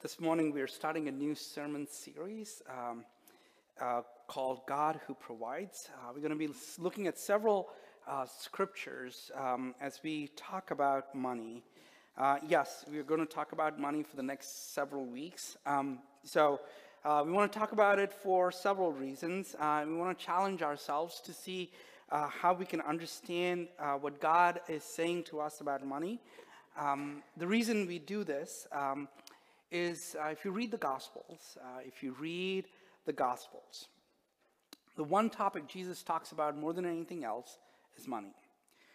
This morning we are starting a new sermon series um, uh, called God Who Provides. Uh, we're going to be looking at several uh, scriptures um, as we talk about money. Uh, yes, we're going to talk about money for the next several weeks. Um, so uh, we want to talk about it for several reasons. Uh, we want to challenge ourselves to see how we can understand what God is saying to us about money. Um, the reason we do this um, is uh, if you read the Gospels, uh, if you read the Gospels, the one topic Jesus talks about more than anything else is money.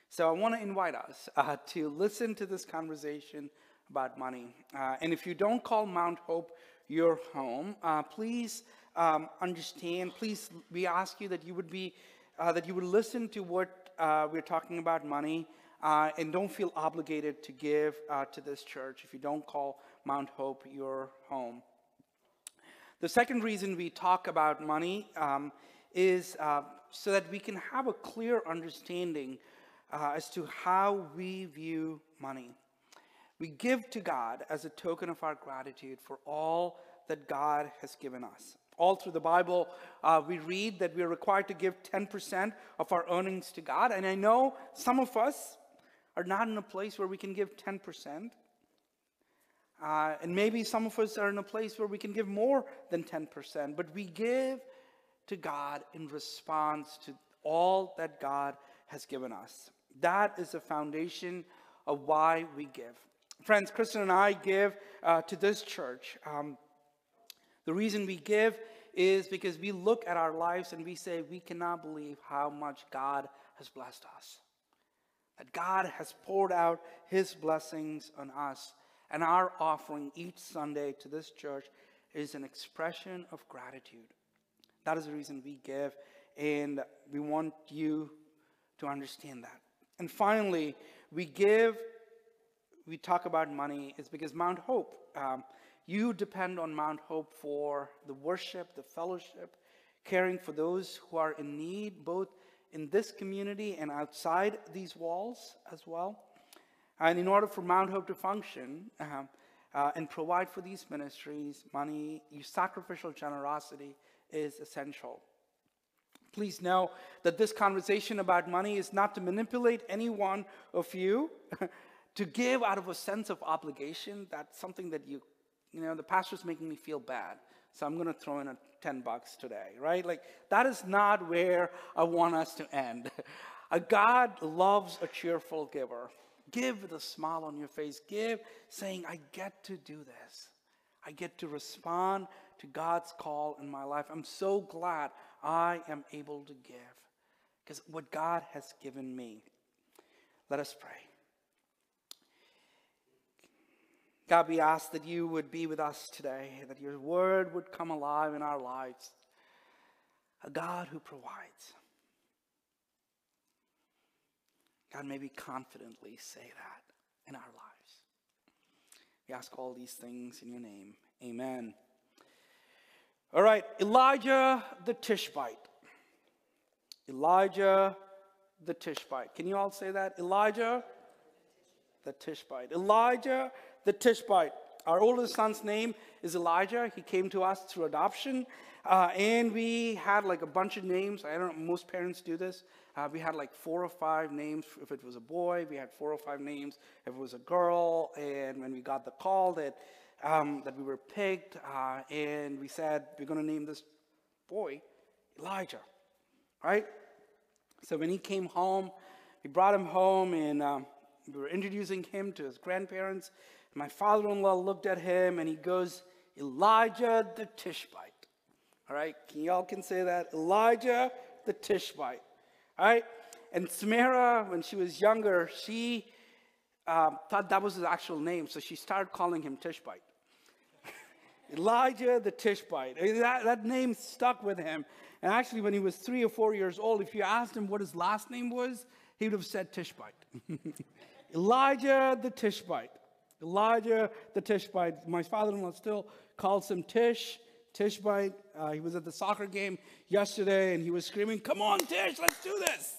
So I want to invite us uh, to listen to this conversation about money. Uh, and if you don't call Mount Hope your home, uh, please um, understand. Please, we ask you that you would be uh, that you would listen to what we're talking about money. And don't feel obligated to give to this church if you don't call Mount Hope your home. The second reason we talk about money um, is uh, so that we can have a clear understanding uh, as to how we view money. We give to God as a token of our gratitude for all that God has given us. All through the Bible, uh, we read that we are required to give 10% of our earnings to God. And I know some of us, are not in a place where we can give 10%. Uh, and maybe some of us are in a place where we can give more than 10%, but we give to God in response to all that God has given us. That is the foundation of why we give. Friends, Kristen and I give uh, to this church. Um, the reason we give is because we look at our lives and we say, we cannot believe how much God has blessed us that God has poured out his blessings on us. And our offering each Sunday to this church is an expression of gratitude. That is the reason we give, and we want you to understand that. And finally, we give, we talk about money, is because Mount Hope, um, you depend on Mount Hope for the worship, the fellowship, caring for those who are in need, both in this community and outside these walls as well. And in order for Mount Hope to function uh, uh, and provide for these ministries, money, sacrificial generosity is essential. Please know that this conversation about money is not to manipulate any one of you to give out of a sense of obligation. That's something that you, you know, the pastor's making me feel bad. So I'm going to throw in a 10 bucks today, right? Like, that is not where I want us to end. God loves a cheerful giver. Give a smile on your face. Give saying, I get to do this. I get to respond to God's call in my life. I'm so glad I am able to give because what God has given me. Let us pray. God, we ask that you would be with us today, that your word would come alive in our lives. A God who provides. God, may we confidently say that in our lives. We ask all these things in your name. Amen. All right, Elijah the Tishbite. Elijah the Tishbite. Can you all say that? Elijah the Tishbite. Elijah the Tishbite. Our oldest son's name is Elijah. He came to us through adoption. Uh, and we had like a bunch of names. I don't know, most parents do this. Uh, we had like four or five names if it was a boy. We had four or five names if it was a girl. And when we got the call that, um, that we were picked, uh, and we said, we're going to name this boy Elijah, right? So when he came home, we brought him home and um, we were introducing him to his grandparents. My father in law looked at him and he goes, Elijah the Tishbite. All right, can y'all can say that? Elijah the Tishbite. All right, and Samara, when she was younger, she um, thought that was his actual name, so she started calling him Tishbite. Elijah the Tishbite. That, that name stuck with him. And actually, when he was three or four years old, if you asked him what his last name was, he would have said Tishbite. Elijah the Tishbite. Elijah the Tishbite. My father in law still calls him Tish. Tishbite. Uh, he was at the soccer game yesterday and he was screaming, Come on, Tish, let's do this.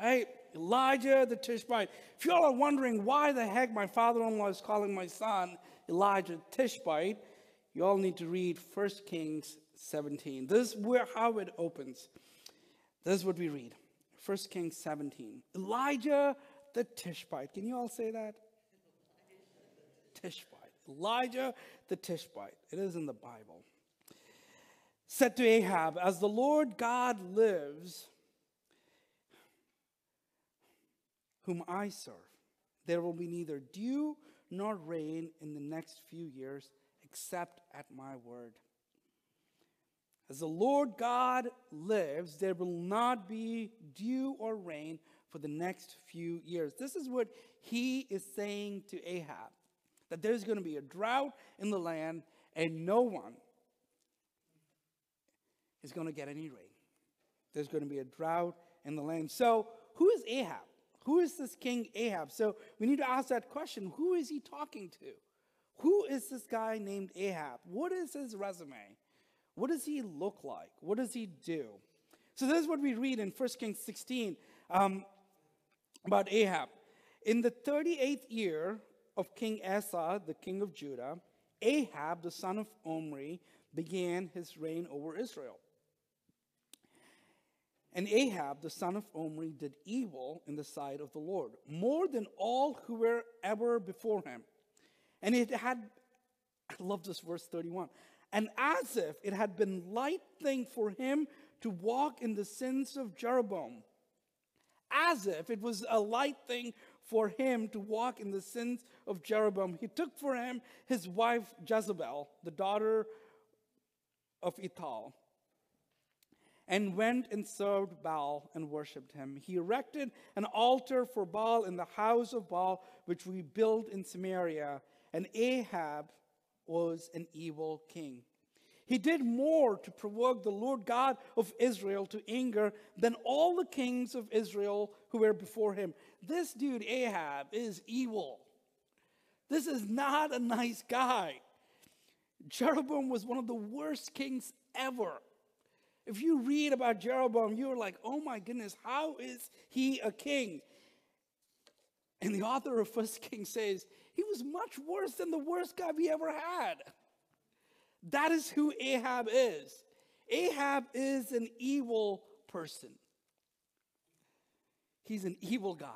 Right? Elijah the Tishbite. If you all are wondering why the heck my father in law is calling my son Elijah Tishbite, you all need to read 1 Kings 17. This is where, how it opens. This is what we read 1 Kings 17. Elijah the Tishbite. Can you all say that? Tishbite. Elijah the Tishbite. It is in the Bible. Said to Ahab, As the Lord God lives, whom I serve, there will be neither dew nor rain in the next few years except at my word. As the Lord God lives, there will not be dew or rain for the next few years. This is what he is saying to Ahab that there's going to be a drought in the land and no one is going to get any rain. There's going to be a drought in the land. So, who is Ahab? Who is this king Ahab? So, we need to ask that question who is he talking to? Who is this guy named Ahab? What is his resume? What does he look like? What does he do? So, this is what we read in 1 Kings 16 um, about Ahab. In the 38th year of King Asa, the king of Judah, Ahab, the son of Omri, began his reign over Israel. And Ahab, the son of Omri, did evil in the sight of the Lord, more than all who were ever before him. And it had, I love this verse 31, and as if it had been light thing for him to walk in the sins of Jeroboam, as if it was a light thing for him to walk in the sins of Jeroboam. He took for him his wife Jezebel, the daughter of Ethbaal, and went and served Baal and worshipped him. He erected an altar for Baal in the house of Baal, which we built in Samaria, and Ahab was an evil king. He did more to provoke the Lord God of Israel to anger than all the kings of Israel who were before him. This dude, Ahab, is evil. This is not a nice guy. Jeroboam was one of the worst kings ever. If you read about Jeroboam, you're like, oh my goodness, how is he a king? And the author of First Kings says, he was much worse than the worst guy we ever had. That is who Ahab is. Ahab is an evil person. He's an evil guy.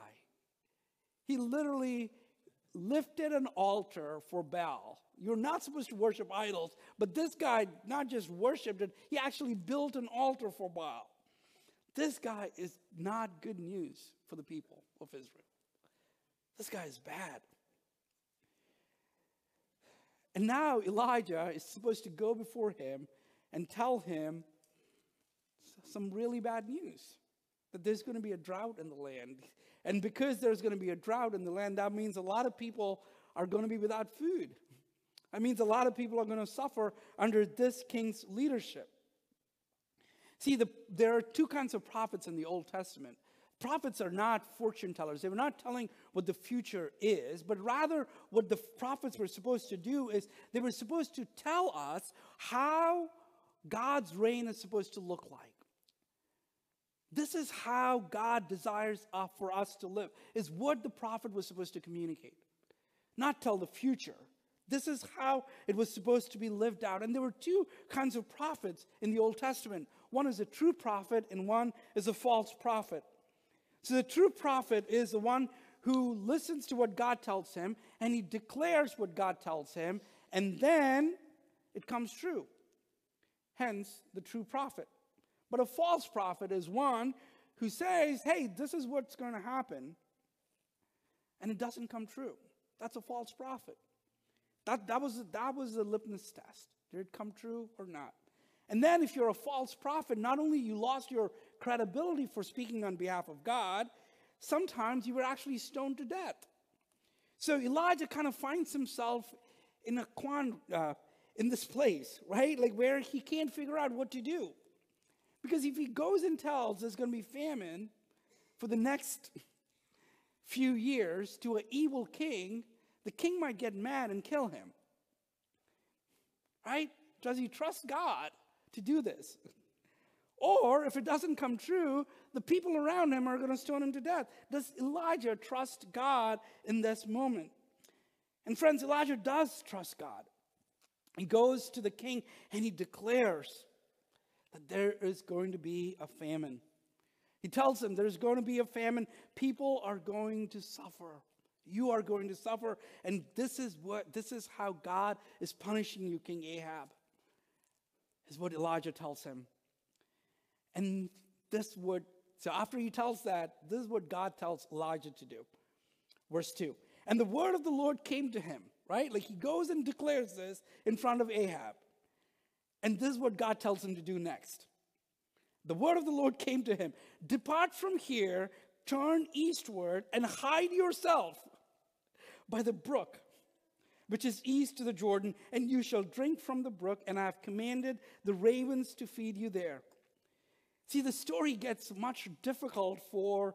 He literally lifted an altar for Baal. You're not supposed to worship idols, but this guy not just worshiped it, he actually built an altar for Baal. This guy is not good news for the people of Israel. This guy is bad. And now Elijah is supposed to go before him and tell him some really bad news that there's going to be a drought in the land. And because there's going to be a drought in the land, that means a lot of people are going to be without food. That means a lot of people are going to suffer under this king's leadership. See, the, there are two kinds of prophets in the Old Testament prophets are not fortune tellers. They were not telling what the future is, but rather what the prophets were supposed to do is they were supposed to tell us how God's reign is supposed to look like. This is how God desires uh, for us to live, is what the prophet was supposed to communicate. Not tell the future. This is how it was supposed to be lived out. And there were two kinds of prophets in the Old Testament one is a true prophet, and one is a false prophet. So the true prophet is the one who listens to what God tells him and he declares what God tells him, and then it comes true. Hence, the true prophet. But a false prophet is one who says, hey, this is what's going to happen, and it doesn't come true. That's a false prophet. That, that, was, that was the litmus test. Did it come true or not? And then, if you're a false prophet, not only you lost your credibility for speaking on behalf of God, sometimes you were actually stoned to death. So Elijah kind of finds himself in a quan, uh, in this place, right? Like where he can't figure out what to do. Because if he goes and tells there's going to be famine for the next few years to an evil king, the king might get mad and kill him. Right? Does he trust God to do this? Or if it doesn't come true, the people around him are going to stone him to death. Does Elijah trust God in this moment? And friends, Elijah does trust God. He goes to the king and he declares that there is going to be a famine. He tells him there's going to be a famine. People are going to suffer. You are going to suffer. And this is what this is how God is punishing you, King Ahab. Is what Elijah tells him. And this would so after he tells that, this is what God tells Elijah to do. Verse 2. And the word of the Lord came to him, right? Like he goes and declares this in front of Ahab. And this is what God tells him to do next. The word of the Lord came to him Depart from here, turn eastward, and hide yourself by the brook, which is east to the Jordan, and you shall drink from the brook, and I have commanded the ravens to feed you there. See, the story gets much difficult for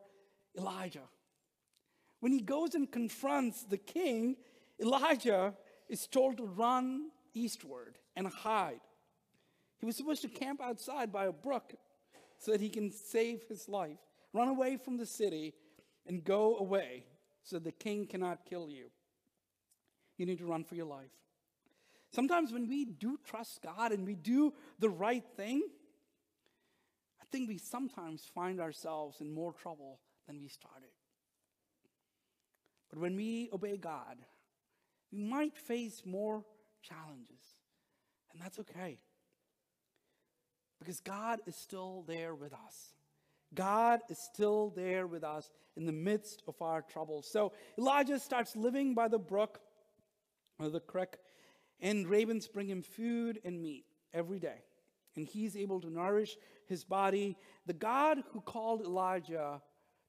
Elijah. When he goes and confronts the king, Elijah is told to run eastward and hide. He was supposed to camp outside by a brook so that he can save his life, run away from the city, and go away so the king cannot kill you. You need to run for your life. Sometimes when we do trust God and we do the right thing, I think we sometimes find ourselves in more trouble than we started. But when we obey God, we might face more challenges, and that's okay. Because God is still there with us. God is still there with us in the midst of our troubles. So Elijah starts living by the brook or the creek, and ravens bring him food and meat every day. And he's able to nourish his body. The God who called Elijah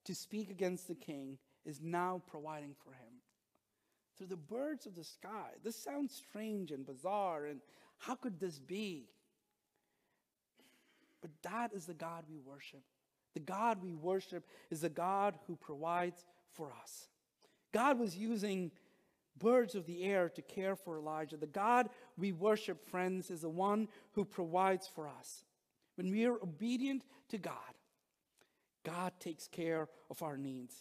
to speak against the king is now providing for him through the birds of the sky. This sounds strange and bizarre, and how could this be? But that is the God we worship. The God we worship is the God who provides for us. God was using birds of the air to care for Elijah. The God we worship, friends, is the one who provides for us. When we are obedient to God, God takes care of our needs.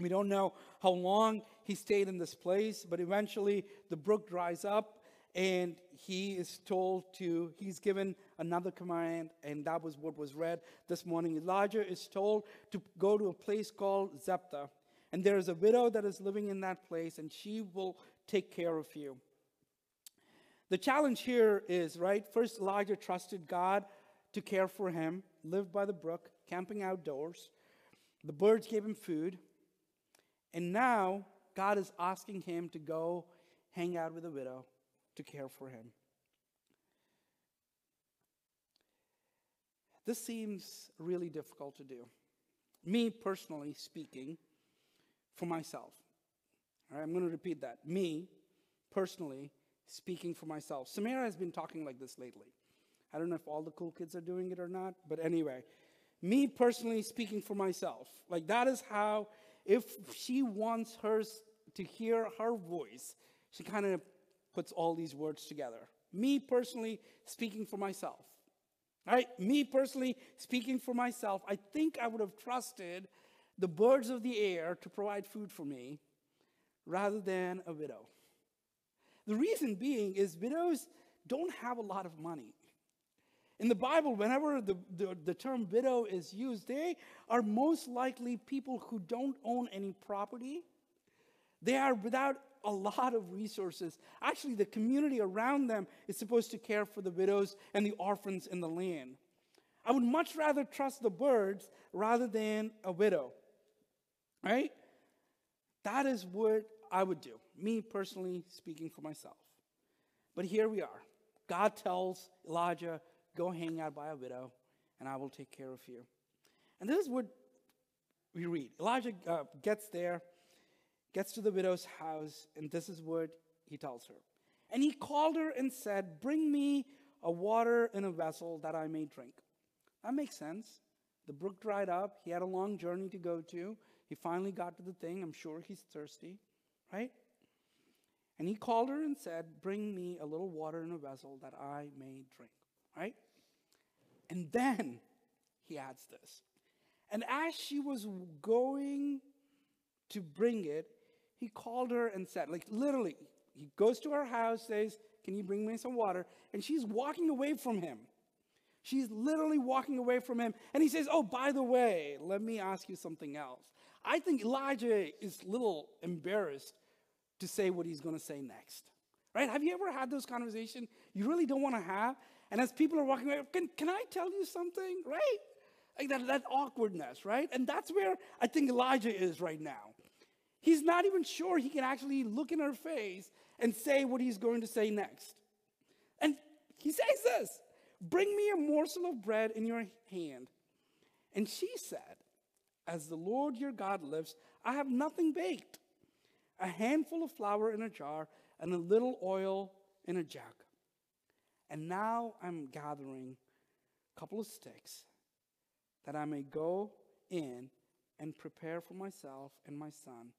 We don't know how long he stayed in this place, but eventually the brook dries up and he is told to, he's given another command, and that was what was read this morning. Elijah is told to go to a place called Zarephath, and there is a widow that is living in that place, and she will take care of you. The challenge here is, right, first Elijah trusted God to care for him, lived by the brook, camping outdoors. The birds gave him food. And now God is asking him to go hang out with a widow to care for him. This seems really difficult to do. Me personally speaking, for myself. All right, I'm going to repeat that. Me personally speaking for myself. Samira has been talking like this lately. I don't know if all the cool kids are doing it or not, but anyway, me personally speaking for myself. Like that is how, if she wants hers to hear her voice, she kind of puts all these words together. Me personally speaking for myself. Right, me personally speaking for myself, I think I would have trusted the birds of the air to provide food for me rather than a widow. The reason being is widows don't have a lot of money. In the Bible, whenever the, the, the, term widow is used, they are most likely people who don't own any property. They are without a lot of resources. Actually, the community around them is supposed to care for the widows and the orphans in the land. I would much rather trust the birds rather than a widow. Right? That is what I would do, me personally speaking for myself. But here we are. God tells Elijah, Go hang out by a widow, and I will take care of you. And this is what we read. Elijah uh, gets there gets to the widow's house, and this is what he tells her. And he called her and said, Bring me a water in a vessel that I may drink. That makes sense. The brook dried up. He had a long journey to go to. He finally got to the thing. I'm sure he's thirsty, right? And he called her and said, Bring me a little water in a vessel that I may drink, right? And then he adds this And as she was going to bring it, he called her and said, like literally, he goes to her house, says, Can you bring me some water? And she's walking away from him. She's literally walking away from him. And he says, Oh, by the way, let me ask you something else. I think Elijah is a little embarrassed to say what he's going to say next. Right? Have you ever had those conversations you really don't want to have? And as people are walking away, can, can I tell you something? Right? Like that, that awkwardness, right? And that's where I think Elijah is right now. He's not even sure he can actually look in her face and say what he's going to say next. And he says this Bring me a morsel of bread in your hand. And she said, As the Lord your God lives, I have nothing baked a handful of flour in a jar and a little oil in a jug. And now I'm gathering a couple of sticks that I may go in and prepare for myself and my son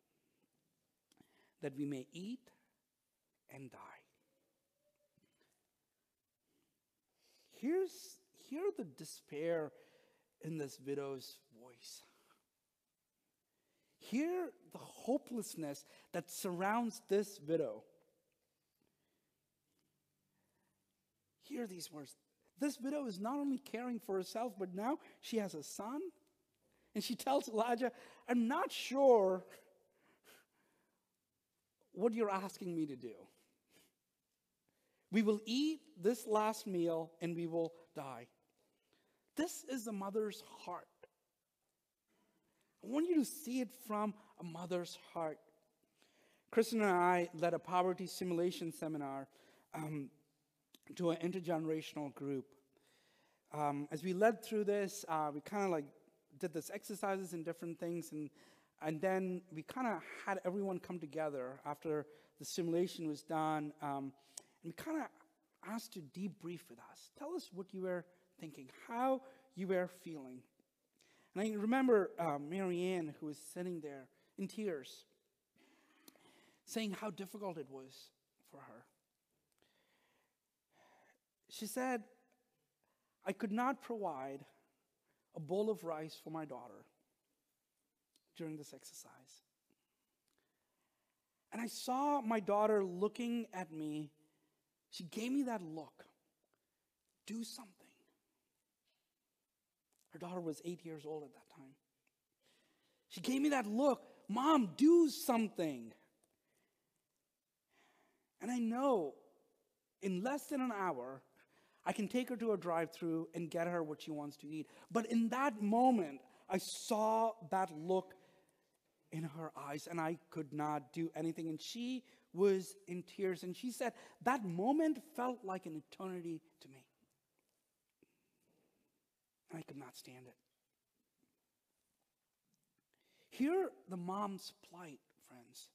that we may eat and die. Here's hear the despair in this widow's voice. Hear the hopelessness that surrounds this widow. Hear these words. This widow is not only caring for herself, but now she has a son. And she tells Elijah, I'm not sure what you're asking me to do. We will eat this last meal and we will die. This is the mother's heart. I want you to see it from a mother's heart. Kristen and I led a poverty simulation seminar um, to an intergenerational group. Um, as we led through this, uh, we kind of like did this exercises and different things, and and then we kind of had everyone come together after the simulation was done, um, and we kind of asked to debrief with us. Tell us what you were thinking, how you were feeling. And I remember uh, Marianne, who was sitting there in tears, saying how difficult it was for her. She said, I could not provide a bowl of rice for my daughter during this exercise. And I saw my daughter looking at me. She gave me that look. Do something. Her daughter was eight years old at that time. She gave me that look Mom, do something. And I know in less than an hour, I can take her to a drive through and get her what she wants to eat. But in that moment, I saw that look in her eyes and I could not do anything. And she was in tears. And she said, That moment felt like an eternity to me. I could not stand it. Hear the mom's plight, friends.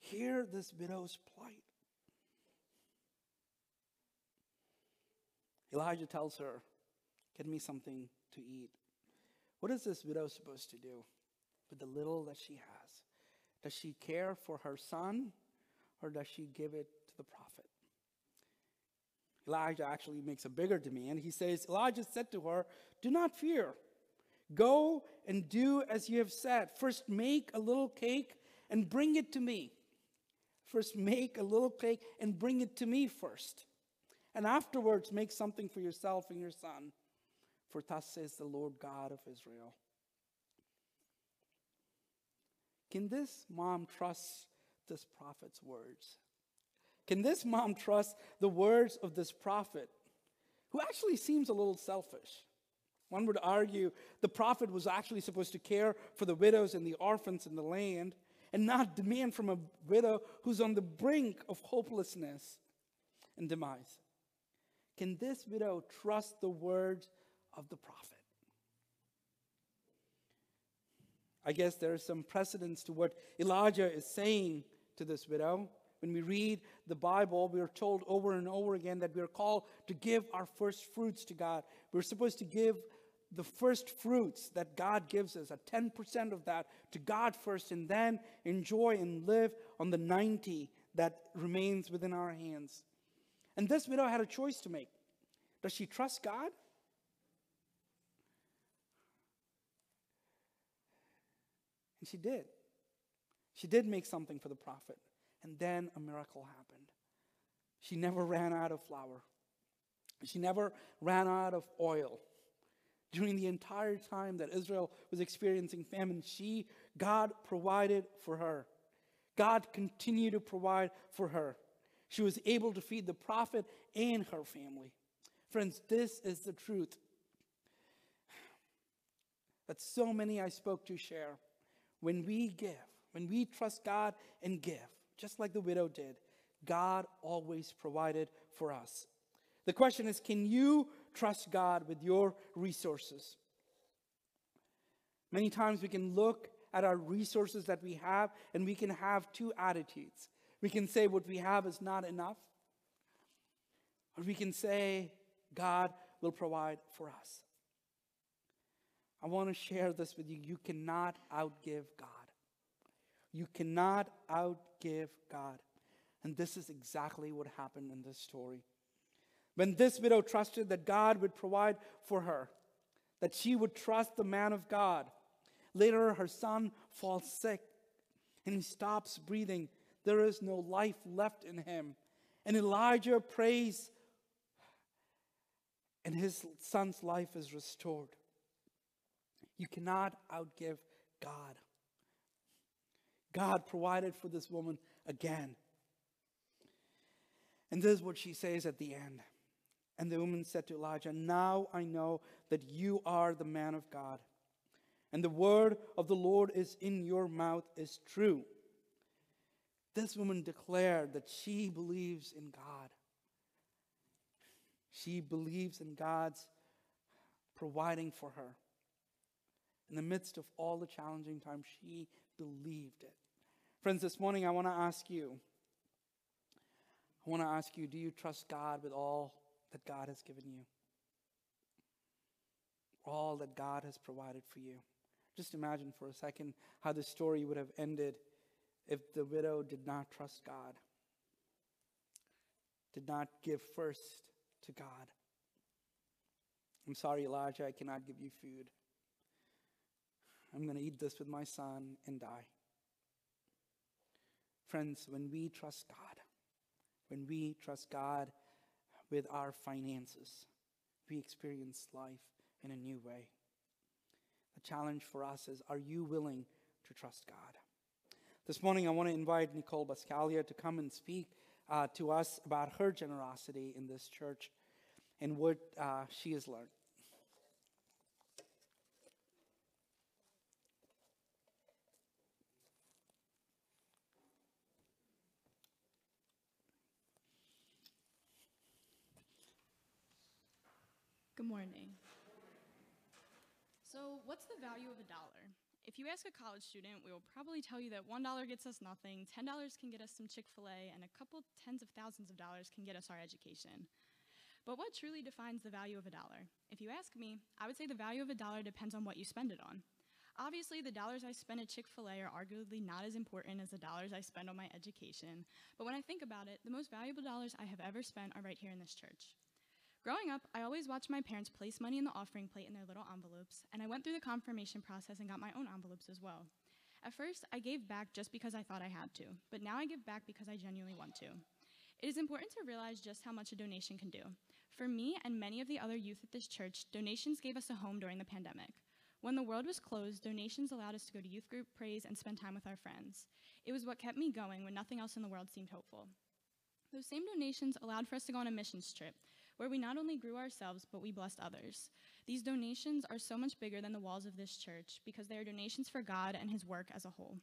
Hear this widow's plight. Elijah tells her, Get me something to eat. What is this widow supposed to do? With the little that she has? Does she care for her son or does she give it to the prophet? Elijah actually makes a bigger demand. He says, Elijah said to her, Do not fear. Go and do as you have said. First, make a little cake and bring it to me. First, make a little cake and bring it to me first. And afterwards, make something for yourself and your son. For thus says the Lord God of Israel Can this mom trust this prophet's words? Can this mom trust the words of this prophet, who actually seems a little selfish? One would argue the prophet was actually supposed to care for the widows and the orphans in the land and not demand from a widow who's on the brink of hopelessness and demise. Can this widow trust the words of the prophet? I guess there is some precedence to what Elijah is saying to this widow. When we read the Bible, we are told over and over again that we are called to give our first fruits to God. We're supposed to give the first fruits that God gives us, a 10% of that to God first, and then enjoy and live on the 90 that remains within our hands. And this widow had a choice to make. Does she trust God? And she did. She did make something for the prophet. And then a miracle happened. She never ran out of flour, she never ran out of oil. During the entire time that Israel was experiencing famine, she, God provided for her. God continued to provide for her. She was able to feed the prophet and her family. Friends, this is the truth that so many I spoke to share. When we give, when we trust God and give, just like the widow did, God always provided for us. The question is can you trust God with your resources? Many times we can look at our resources that we have and we can have two attitudes. We can say what we have is not enough, or we can say God will provide for us. I want to share this with you. You cannot outgive God. You cannot outgive God. And this is exactly what happened in this story. When this widow trusted that God would provide for her, that she would trust the man of God, later her son falls sick and he stops breathing. There is no life left in him. And Elijah prays, and his son's life is restored. You cannot outgive God. God provided for this woman again. And this is what she says at the end. And the woman said to Elijah, Now I know that you are the man of God, and the word of the Lord is in your mouth is true. This woman declared that she believes in God. She believes in God's providing for her. In the midst of all the challenging times, she believed it. Friends, this morning I want to ask you I want to ask you do you trust God with all that God has given you? All that God has provided for you. Just imagine for a second how the story would have ended if the widow did not trust God, did not give first to God. I'm sorry, Elijah, I cannot give you food. I'm going to eat this with my son and die. Friends, when we trust God, when we trust God with our finances, we experience life in a new way. The challenge for us is are you willing to trust God? This morning, I want to invite Nicole Bascalia to come and speak uh, to us about her generosity in this church and what uh, she has learned. Good morning. So, what's the value of a dollar? If you ask a college student, we will probably tell you that $1 gets us nothing, $10 can get us some Chick fil A, and a couple tens of thousands of dollars can get us our education. But what truly defines the value of a dollar? If you ask me, I would say the value of a dollar depends on what you spend it on. Obviously, the dollars I spend at Chick fil A are arguably not as important as the dollars I spend on my education. But when I think about it, the most valuable dollars I have ever spent are right here in this church. Growing up, I always watched my parents place money in the offering plate in their little envelopes, and I went through the confirmation process and got my own envelopes as well. At first, I gave back just because I thought I had to, but now I give back because I genuinely want to. It is important to realize just how much a donation can do. For me and many of the other youth at this church, donations gave us a home during the pandemic. When the world was closed, donations allowed us to go to youth group, praise, and spend time with our friends. It was what kept me going when nothing else in the world seemed hopeful. Those same donations allowed for us to go on a missions trip, where we not only grew ourselves, but we blessed others. These donations are so much bigger than the walls of this church because they are donations for God and His work as a whole.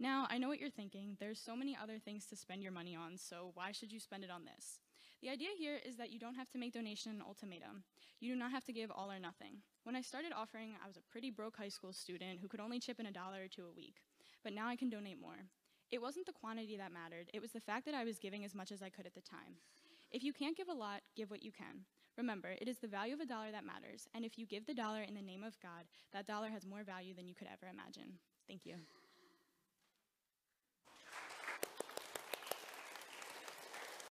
Now, I know what you're thinking. There's so many other things to spend your money on, so why should you spend it on this? The idea here is that you don't have to make donation an ultimatum. You do not have to give all or nothing. When I started offering, I was a pretty broke high school student who could only chip in a dollar or two a week. But now I can donate more. It wasn't the quantity that mattered, it was the fact that I was giving as much as I could at the time. If you can't give a lot, give what you can. Remember, it is the value of a dollar that matters, and if you give the dollar in the name of God, that dollar has more value than you could ever imagine. Thank you.